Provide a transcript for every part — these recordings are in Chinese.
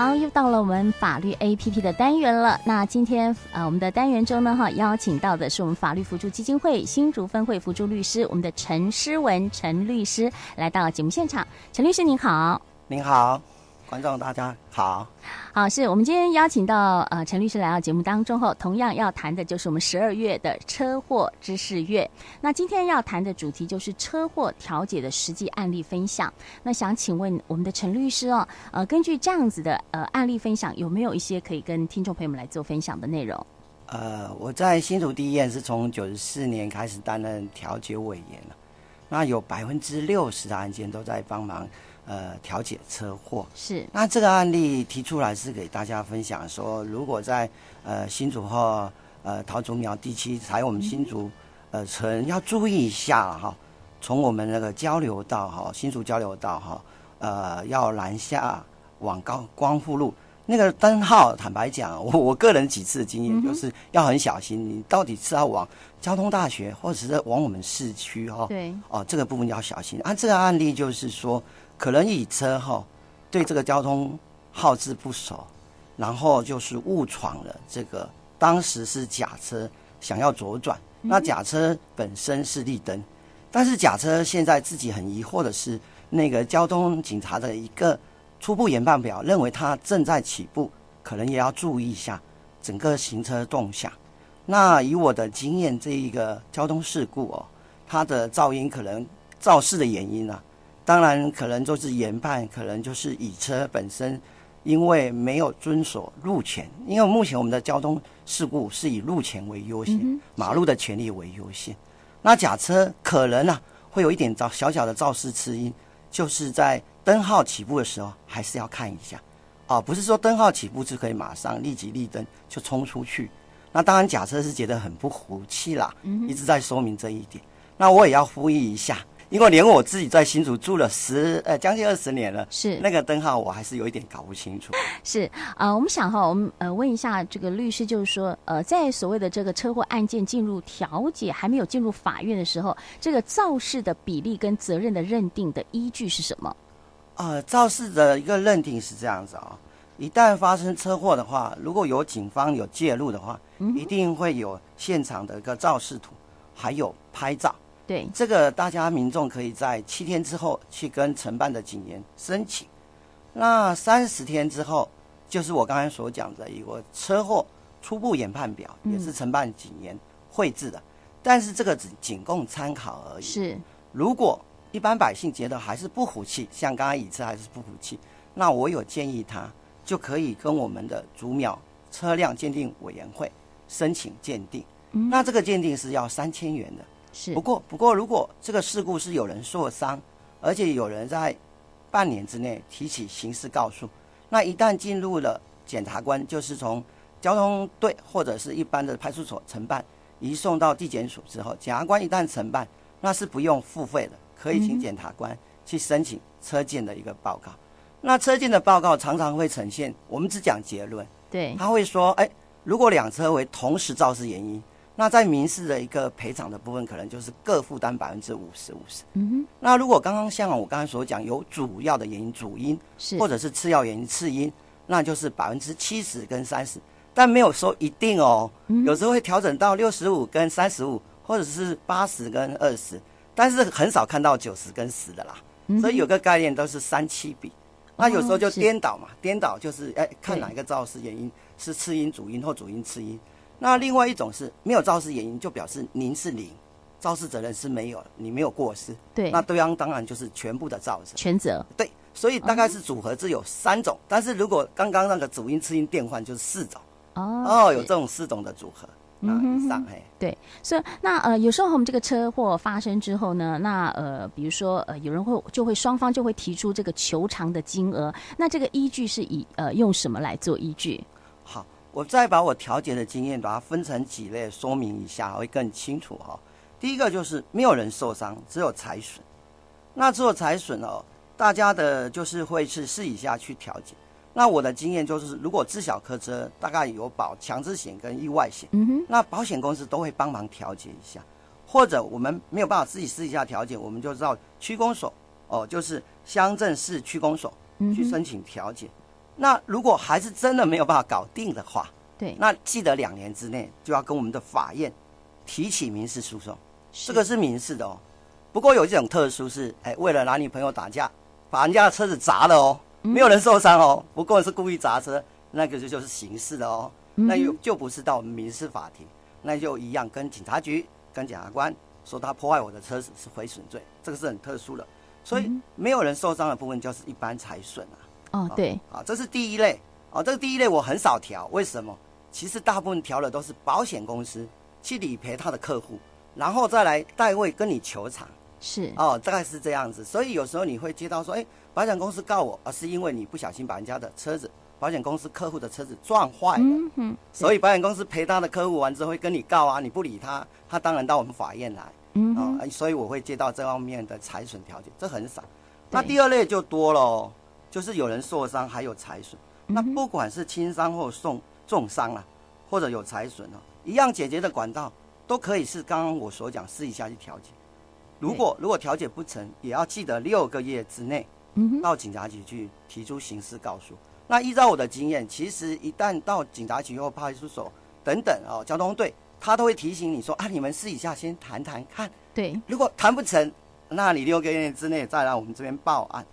好，又到了我们法律 APP 的单元了。那今天呃，我们的单元中呢，哈，邀请到的是我们法律辅助基金会新竹分会辅助律师，我们的陈诗文陈律师来到节目现场。陈律师您好，您好。观众大家好，好，是我们今天邀请到呃陈律师来到节目当中后，同样要谈的就是我们十二月的车祸知识月。那今天要谈的主题就是车祸调解的实际案例分享。那想请问我们的陈律师哦，呃，根据这样子的呃案例分享，有没有一些可以跟听众朋友们来做分享的内容？呃，我在新竹地院是从九十四年开始担任调解委员了，那有百分之六十的案件都在帮忙。呃，调解车祸是。那这个案例提出来是给大家分享说，如果在呃新竹或呃桃竹苗地区，还有我们新竹呃城要注意一下哈。从我们那个交流道哈，新竹交流道哈，呃，要南下往高光复路那个灯号，坦白讲，我 我个人几次的经验就是要很小心，你到底是要往交通大学，或者是往我们市区哈？对。哦，这个部分要小心。啊，这个案例就是说。可能乙车哈对这个交通号志不熟，然后就是误闯了这个，当时是甲车想要左转，那甲车本身是绿灯，但是甲车现在自己很疑惑的是，那个交通警察的一个初步研判表认为他正在起步，可能也要注意一下整个行车动向。那以我的经验，这一个交通事故哦，它的噪音可能肇事的原因啊。当然，可能就是研判，可能就是乙车本身，因为没有遵守路权。因为目前我们的交通事故是以路权为优先，嗯、马路的权利为优先。那甲车可能啊会有一点造小小的肇事次因，就是在灯号起步的时候，还是要看一下。啊，不是说灯号起步就可以马上立即立灯就冲出去。那当然，甲车是觉得很不服气啦，一直在说明这一点。那我也要呼吁一下。因为连我自己在新竹住了十呃将近二十年了，是那个灯号我还是有一点搞不清楚。是啊、呃，我们想哈，我们呃问一下这个律师，就是说呃，在所谓的这个车祸案件进入调解还没有进入法院的时候，这个肇事的比例跟责任的认定的依据是什么？呃，肇事的一个认定是这样子啊、哦，一旦发生车祸的话，如果有警方有介入的话，嗯、一定会有现场的一个肇事图，还有拍照。对，这个大家民众可以在七天之后去跟承办的警员申请，那三十天之后，就是我刚才所讲的一个车祸初步研判表，也是承办警员绘制的，嗯、但是这个只仅供参考而已。是，如果一般百姓觉得还是不服气，像刚才乙车还是不服气，那我有建议他就可以跟我们的竹苗车辆鉴定委员会申请鉴定，嗯、那这个鉴定是要三千元的。是，不过不过，如果这个事故是有人受伤，而且有人在半年之内提起刑事告诉，那一旦进入了检察官，就是从交通队或者是一般的派出所承办，移送到地检署之后，检察官一旦承办，那是不用付费的，可以请检察官去申请车检的一个报告。嗯、那车检的报告常常会呈现，我们只讲结论，对，他会说，哎，如果两车为同时肇事原因。那在民事的一个赔偿的部分，可能就是各负担百分之五十五十。嗯哼。那如果刚刚像我刚才所讲，有主要的原因主因，是或者是次要原因次因，那就是百分之七十跟三十，但没有说一定哦。嗯。有时候会调整到六十五跟三十五，或者是八十跟二十，但是很少看到九十跟十的啦。嗯。所以有个概念都是三七比。那有时候就颠倒嘛，颠倒就是哎，看哪一个肇事原因是次因主因或主因次因。那另外一种是没有肇事原因，就表示您是零，肇事责任是没有，你没有过失。对，那对方当然就是全部的肇事。全责。对，所以大概是组合只有三种，嗯、但是如果刚刚那个主因次因变换就是四种。哦。哦，有这种四种的组合。嗯。以上嘿。对，所以那呃有时候我们这个车祸发生之后呢，那呃比如说呃有人会就会双方就会提出这个求偿的金额，那这个依据是以呃用什么来做依据？我再把我调解的经验把它分成几类说明一下，会更清楚哈。第一个就是没有人受伤，只有财损。那只有财损哦，大家的就是会是试一下去调解。那我的经验就是，如果自小客车大概有保强制险跟意外险，嗯哼，那保险公司都会帮忙调解一下。或者我们没有办法自己私底下调解，我们就到区公所哦，就是乡镇市区公所去申请调解。那如果还是真的没有办法搞定的话，对，那记得两年之内就要跟我们的法院提起民事诉讼，这个是民事的哦。不过有一种特殊是，哎，为了男女朋友打架，把人家的车子砸了哦，没有人受伤哦，不过是故意砸车，那个就就是刑事的哦，那又就不是到我们民事法庭，那就一样跟警察局跟检察官说他破坏我的车子是毁损罪，这个是很特殊的。所以没有人受伤的部分就是一般财损啊。哦，对，啊，这是第一类。哦，这个第一类我很少调，为什么？其实大部分调的都是保险公司去理赔他的客户，然后再来代位跟你求偿。是。哦，大概是这样子。所以有时候你会接到说，哎，保险公司告我，而是因为你不小心把人家的车子，保险公司客户的车子撞坏了。嗯哼。所以保险公司赔他的客户完之后会跟你告啊，你不理他，他当然到我们法院来。嗯。啊，所以我会接到这方面的财损调解，这很少。那第二类就多了哦，就是有人受伤还有财损。那不管是轻伤或重重伤啊，或者有财损啊，一样解决的管道都可以是刚刚我所讲，试一下去调解。如果如果调解不成，也要记得六个月之内，到警察局去提出刑事告诉。那依照我的经验，其实一旦到警察局或派出所等等哦，交通队他都会提醒你说啊，你们私底下先谈谈看。对，如果谈不成。那你六个月之内再来我们这边报案，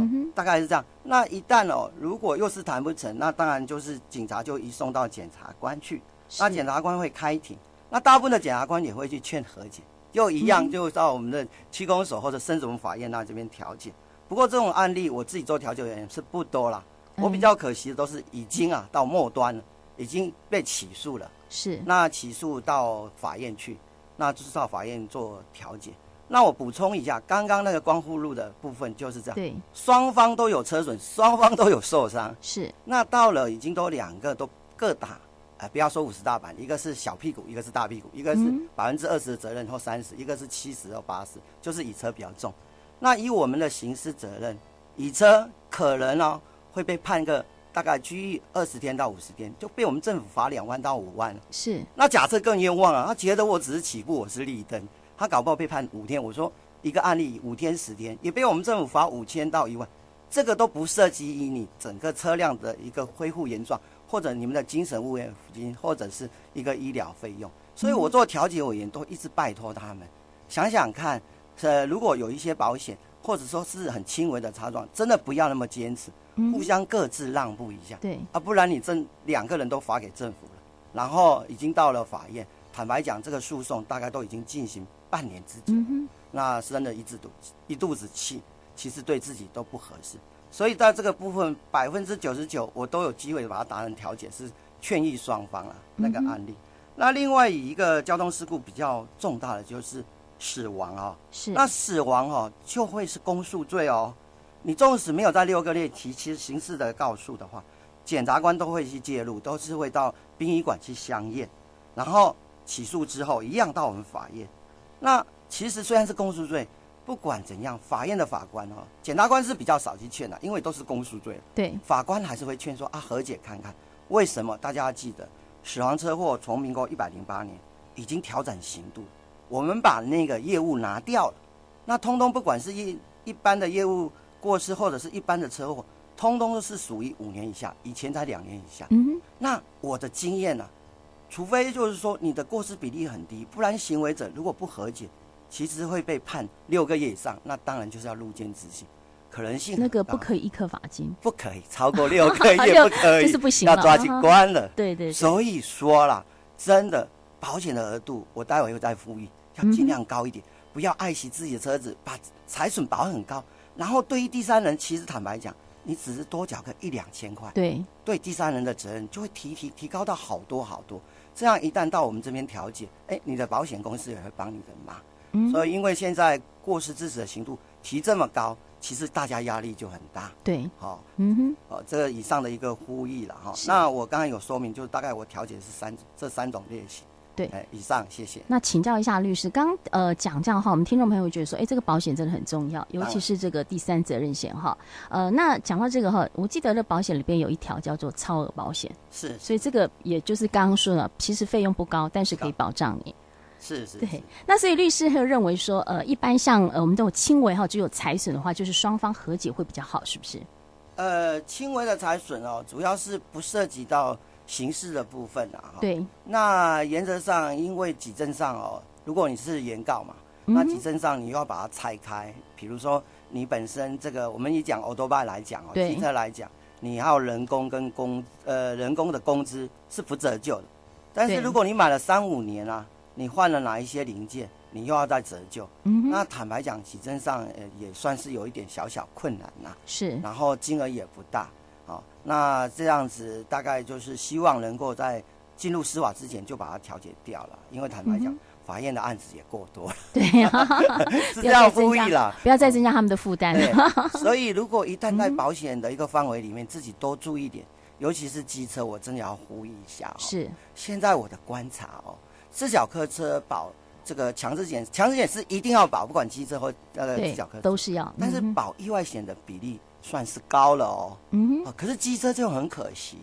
嗯哼，大概是这样。那一旦哦，如果又是谈不成，那当然就是警察就移送到检察官去，那检察官会开庭，那大部分的检察官也会去劝和解，又一样就到我们的区公所或者甚至我们法院那这边调解。不过这种案例我自己做调解员是不多啦，我比较可惜的都是已经啊到末端了，已经被起诉了，是。那起诉到法院去，那就是到法院做调解。那我补充一下，刚刚那个光复路的部分就是这样，对，双方都有车损，双方都有受伤，是。那到了已经都两个都各打，哎、呃，不要说五十大板，一个是小屁股，一个是大屁股，一个是百分之二十的责任或三十，一个是七十或八十，就是乙车比较重。那以我们的刑事责任，乙车可能哦会被判个大概拘役二十天到五十天，就被我们政府罚两万到五万。是。那假设更冤枉啊，他觉得我只是起步，我是绿灯。他搞不好被判五天，我说一个案例五天十天，也被我们政府罚五千到一万，这个都不涉及于你整个车辆的一个恢复原状，或者你们的精神物业金，或者是一个医疗费用。所以我做调解委员都一直拜托他们，想想看，呃，如果有一些保险，或者说是很轻微的擦撞，真的不要那么坚持，互相各自让步一下，对，啊，不然你真两个人都罚给政府了，然后已经到了法院，坦白讲，这个诉讼大概都已经进行。半年之久，嗯、那生了一肚子一肚子气，其实对自己都不合适。所以在这个部分，百分之九十九我都有机会把它达成调解，是劝喻双方啊那个案例。嗯、那另外一个交通事故比较重大的就是死亡啊、哦，是那死亡哦就会是公诉罪哦。你纵使没有在六个月提起刑事的告诉的话，检察官都会去介入，都是会到殡仪馆去相验，然后起诉之后一样到我们法院。那其实虽然是公诉罪，不管怎样，法院的法官哈、哦，检察官是比较少去劝的，因为都是公诉罪。对，法官还是会劝说啊，和解看看。为什么？大家要记得，死亡车祸从民国一百零八年已经调整刑度，我们把那个业务拿掉了，那通通不管是一一般的业务过失或者是一般的车祸，通通都是属于五年以下，以前才两年以下。嗯，那我的经验呢、啊？除非就是说你的过失比例很低，不然行为者如果不和解，其实会被判六个月以上，那当然就是要入监执行，可能性那个不可以一颗罚金，不可以超过六个月 不可以，就是不行，要抓紧关了。对，对对，所以说啦，真的保险的额度，我待会又再呼吁，要尽量高一点，嗯、不要爱惜自己的车子，把财损保很高，然后对于第三人，其实坦白讲。你只是多缴个一两千块，对对，第三人的责任就会提提提高到好多好多。这样一旦到我们这边调解，哎，你的保险公司也会帮你的忙。嗯，所以因为现在过失致死的刑度提这么高，其实大家压力就很大。对，好、哦，嗯哼，哦，这个以上的一个呼吁了哈。那我刚才有说明，就是大概我调解是三这三种类型。对，以上谢谢。那请教一下律师，刚呃讲这样的话，我们听众朋友会觉得说，哎，这个保险真的很重要，尤其是这个第三责任险哈。呃，那讲到这个哈，我记得这保险里边有一条叫做超额保险，是，所以这个也就是刚刚说的，其实费用不高，但是可以保障你。是是，对。那所以律师还有认为说，呃，一般像呃我们这种轻微哈，只有财损的话，就是双方和解会比较好，是不是？呃，轻微的财损哦，主要是不涉及到刑事的部分啊。对。那原则上，因为举证上哦，如果你是原告嘛，嗯、那举证上你又要把它拆开。比如说，你本身这个，我们以讲欧多拜来讲哦，汽车来讲，你还有人工跟工呃人工的工资是不折旧的。但是如果你买了三五年啊，你换了哪一些零件？你又要再折旧，嗯，那坦白讲，举证上呃也算是有一点小小困难呐。是，然后金额也不大，好，那这样子大概就是希望能够在进入司法之前就把它调解掉了，因为坦白讲，法院的案子也过多了。对呀，是这样呼吁了，不要再增加他们的负担了。所以，如果一旦在保险的一个范围里面自己多注意点，尤其是机车，我真的要呼吁一下。哦是，现在我的观察哦，自小客车保。这个强制险，强制险是一定要保，不管机车或呃小客车都是要。嗯、但是保意外险的比例算是高了哦。嗯、哦、可是机车就很可惜，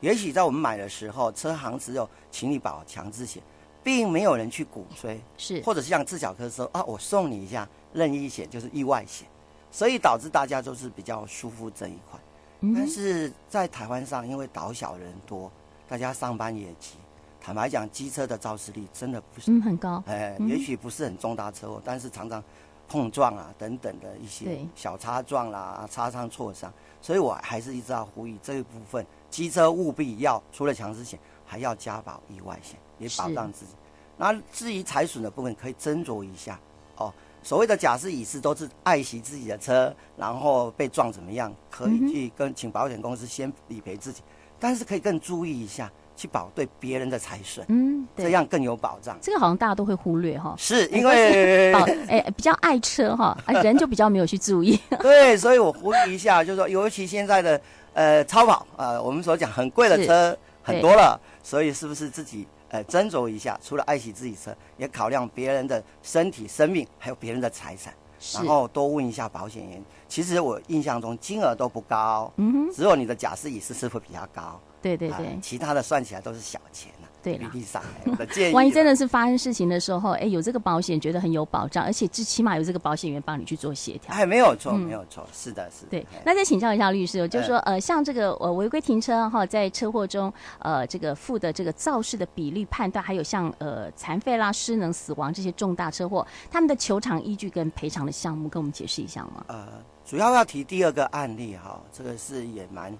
也许在我们买的时候，车行只有请你保强制险，并没有人去鼓吹，是。或者是像自小科说啊，我送你一下任意险，就是意外险，所以导致大家都是比较舒服这一块。嗯、但是在台湾上，因为岛小人多，大家上班也急。坦白讲，机车的肇事率真的不是、嗯、很高，哎，也许不是很重大车祸，嗯、但是常常碰撞啊等等的一些小擦撞啦、擦伤挫伤，所以我还是一直要呼吁这一部分，机车务必要除了强制险，还要加保意外险，也保障自己。那至于财损的部分，可以斟酌一下哦。所谓的假释乙式都是爱惜自己的车，然后被撞怎么样，可以去跟请保险公司先理赔自己，嗯、但是可以更注意一下。去保对别人的财损，嗯，这样更有保障。这个好像大家都会忽略哈，是因为保哎比较爱车哈，人就比较没有去注意。对，所以我呼吁一下，就是说，尤其现在的呃超跑呃，我们所讲很贵的车很多了，所以是不是自己呃斟酌一下，除了爱惜自己车，也考量别人的身体、生命，还有别人的财产，然后多问一下保险员。其实我印象中金额都不高，嗯哼，只有你的假释乙式是会比较高。对对对、啊，其他的算起来都是小钱呐、啊。对了，比例上，我的建议，万一真的是发生事情的时候，哎，有这个保险，觉得很有保障，而且最起码有这个保险员帮你去做协调。哎，没有错，没有错，是的，是的。对，那再请教一下律师，就是说，呃，像这个呃违规停车哈，在车祸中，呃，这个负的这个肇事的比例判断，还有像呃残废啦、失能、死亡这些重大车祸，他们的求偿依据跟赔偿的项目，跟我们解释一下吗？呃，主要要提第二个案例哈，这个是也蛮。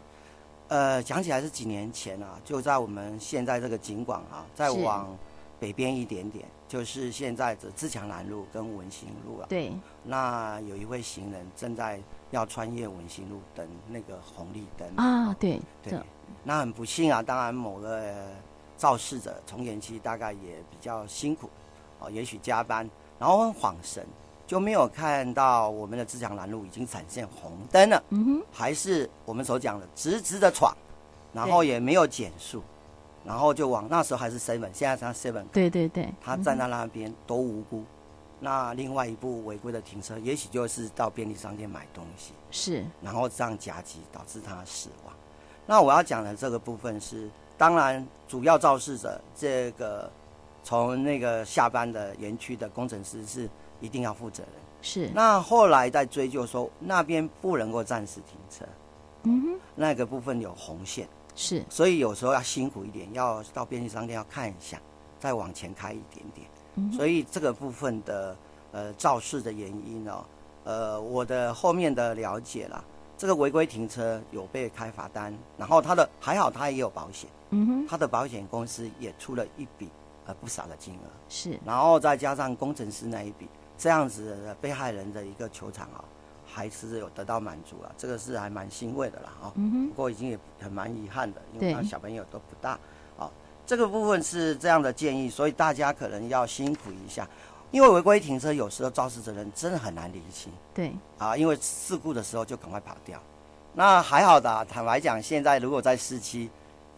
呃，讲起来是几年前啊，就在我们现在这个景广啊，再往北边一点点，是就是现在的自强南路跟文心路啊。对。那有一位行人正在要穿越文心路等那个红绿灯啊，对对。那很不幸啊，当然某个肇事者从前期大概也比较辛苦，哦，也许加班，然后很恍神。就没有看到我们的自强南路已经闪现红灯了，嗯哼，还是我们所讲的直直的闯，然后也没有减速，然后就往那时候还是 seven，现在像 seven，对对对，他站在那边多无辜，那另外一部违规的停车，也许就是到便利商店买东西，是，然后这样夹击导致他死亡。那我要讲的这个部分是，当然主要肇事者这个从那个下班的园区的工程师是。一定要负责任。是。那后来在追究说，那边不能够暂时停车。嗯哼。那个部分有红线。是。所以有时候要辛苦一点，要到便利商店要看一下，再往前开一点点。嗯。所以这个部分的呃肇事的原因呢、哦，呃，我的后面的了解啦，这个违规停车有被开罚单，然后他的还好他也有保险。嗯哼。他的保险公司也出了一笔呃不少的金额。是。然后再加上工程师那一笔。这样子的被害人的一个求偿啊，还是有得到满足了，这个是还蛮欣慰的啦啊。嗯哼。不过已经也很蛮遗憾的，因为他小朋友都不大。啊，这个部分是这样的建议，所以大家可能要辛苦一下，因为违规停车有时候肇事责任真的很难厘清。对。啊，因为事故的时候就赶快跑掉。那还好的，坦白讲，现在如果在市区，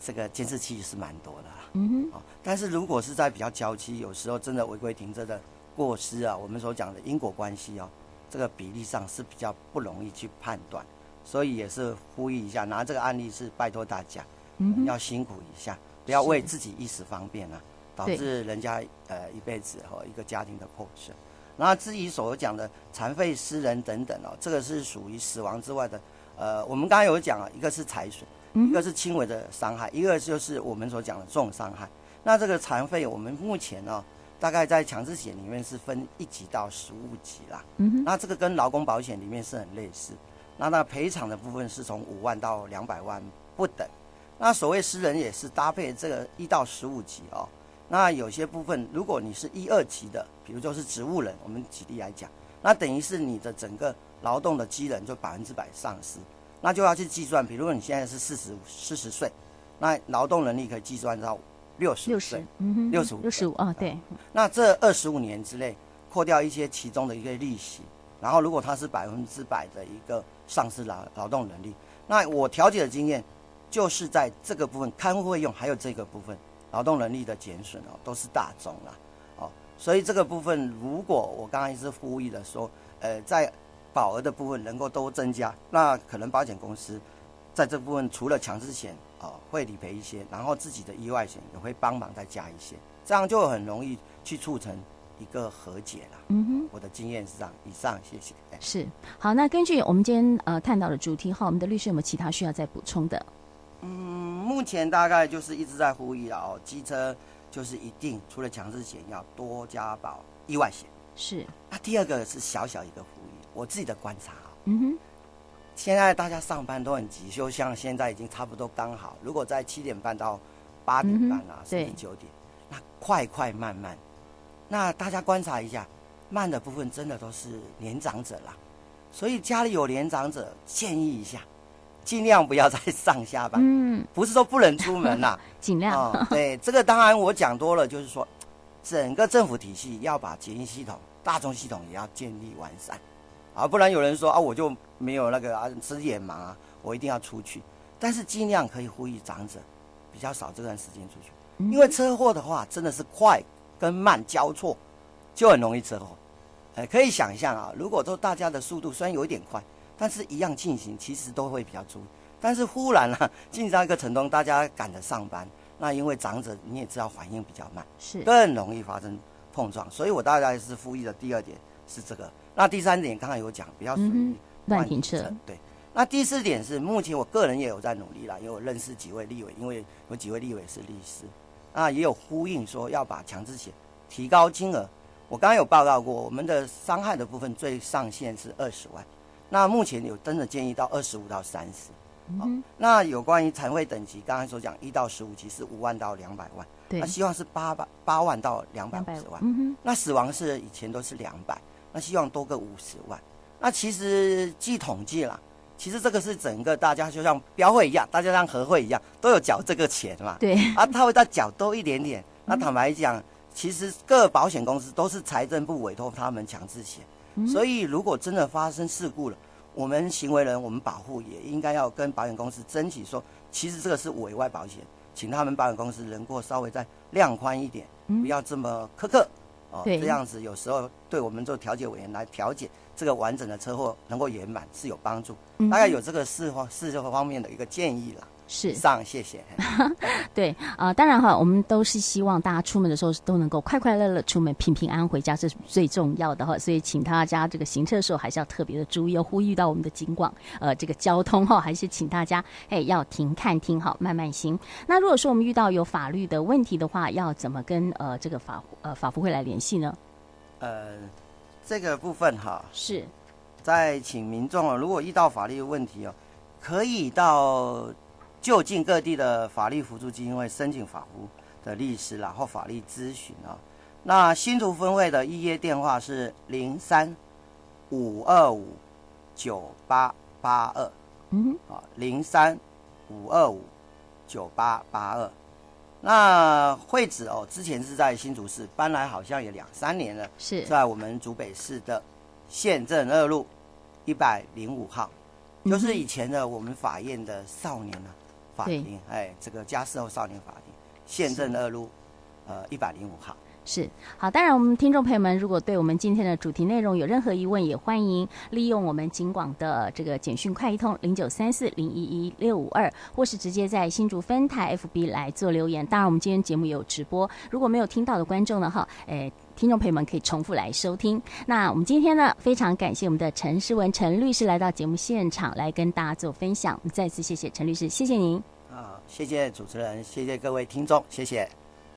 这个监视器是蛮多的。嗯哼。啊，但是如果是在比较郊区，有时候真的违规停车的。过失啊，我们所讲的因果关系哦，这个比例上是比较不容易去判断，所以也是呼吁一下，拿这个案例是拜托大家，嗯，要辛苦一下，不要为自己一时方便啊，导致人家呃一辈子和一个家庭的破损。那至于所讲的残废、失人等等哦，这个是属于死亡之外的呃，我们刚刚有讲啊，一个是财损，嗯、一个是轻微的伤害，一个就是我们所讲的重伤害。那这个残废，我们目前呢、哦，大概在强制险里面是分一级到十五级啦。嗯哼。那这个跟劳工保险里面是很类似。那那赔偿的部分是从五万到两百万不等。那所谓私人也是搭配这个一到十五级哦。那有些部分，如果你是一二级的，比如说是植物人，我们举例来讲，那等于是你的整个劳动的机能就百分之百丧失，那就要去计算。比如说你现在是四十四十岁，那劳动能力可以计算到六十六十，嗯哼，六十五，六十五啊，对。那这二十五年之内，扣掉一些其中的一个利息，然后如果他是百分之百的一个丧失劳劳动能力，那我调解的经验就是在这个部分看护费用还有这个部分劳动能力的减损哦，都是大宗啦，哦，所以这个部分如果我刚刚一直呼吁的说，呃，在保额的部分能够都增加，那可能保险公司在这部分除了强制险啊、哦、会理赔一些，然后自己的意外险也会帮忙再加一些，这样就很容易去促成一个和解了。嗯哼，我的经验是这样。以上，谢谢。是，好，那根据我们今天呃探讨的主题哈，我们的律师有没有其他需要再补充的？嗯，目前大概就是一直在呼吁了哦，机车就是一定除了强制险要多加保意外险。是。那第二个是小小一个呼吁，我自己的观察。嗯哼。现在大家上班都很急，就像现在已经差不多刚好。如果在七点半到八点半啊，甚至九点，那快快慢慢。那大家观察一下，慢的部分真的都是年长者啦。所以家里有年长者，建议一下，尽量不要再上下班。嗯，不是说不能出门啦，尽量。哦，对，这个当然我讲多了，就是说，整个政府体系要把捷运系统、大众系统也要建立完善。啊，不然有人说啊，我就没有那个啊，自己也忙啊，我一定要出去。但是尽量可以呼吁长者比较少这段时间出去，因为车祸的话真的是快跟慢交错，就很容易车祸。呃，可以想象啊，如果说大家的速度虽然有一点快，但是一样进行，其实都会比较注意。但是忽然啊，进到一个城中，大家赶着上班，那因为长者你也知道反应比较慢，是更容易发生碰撞。所以我大概是呼吁的第二点是这个。那第三点，刚才有讲，比较属于乱停车。对，那第四点是，目前我个人也有在努力啦，因为我认识几位立委，因为有几位立委是律师，那，也有呼应说要把强制险提高金额。我刚刚有报告过，我们的伤害的部分最上限是二十万，那目前有真的建议到二十五到三十。嗯。那有关于残废等级，刚才所讲一到十五级是五万到两百万，对，那希望是八百八万到两百五十万。那死亡是以前都是两百。那希望多个五十万，那其实据统计啦，其实这个是整个大家就像标会一样，大家像和会一样，都有缴这个钱嘛。对。啊，他会再缴多一点点。那坦白讲，其实各保险公司都是财政部委托他们强制险，所以如果真的发生事故了，我们行为人我们保护也应该要跟保险公司争取说，其实这个是委外保险，请他们保险公司能够稍微再量宽一点，不要这么苛刻。哦，这样子有时候对我们做调解委员来调解这个完整的车祸能够圆满是有帮助，大概有这个四方四个方面的一个建议了。是，上谢谢。对啊、呃，当然哈，我们都是希望大家出门的时候都能够快快乐乐出门，平平安安回家，这是最重要的哈。所以请大家这个行车的时候还是要特别的注意，要呼吁到我们的警广呃这个交通哈，还是请大家哎要停看听好，慢慢行。那如果说我们遇到有法律的问题的话，要怎么跟呃这个法呃法服会来联系呢？呃，这个部分哈是在请民众啊，如果遇到法律问题哦，可以到。就近各地的法律辅助基金会申请法务的律师，然后法律咨询啊。那新竹分会的预约电话是零三五二五九八八二，嗯，啊，零三五二五九八八二。那惠子哦，之前是在新竹市，搬来好像也两三年了，是在我们竹北市的县政二路一百零五号，就是以前的我们法院的少年啊。法庭，哎，这个家事后少年法庭，县政二路，呃，一百零五号。是好，当然我们听众朋友们，如果对我们今天的主题内容有任何疑问，也欢迎利用我们警广的这个简讯快一通零九三四零一一六五二，或是直接在新竹分台 FB 来做留言。当然，我们今天节目也有直播，如果没有听到的观众呢，哈，哎。听众朋友们可以重复来收听。那我们今天呢，非常感谢我们的陈诗文陈律师来到节目现场来跟大家做分享。我们再次谢谢陈律师，谢谢您。啊，谢谢主持人，谢谢各位听众，谢谢。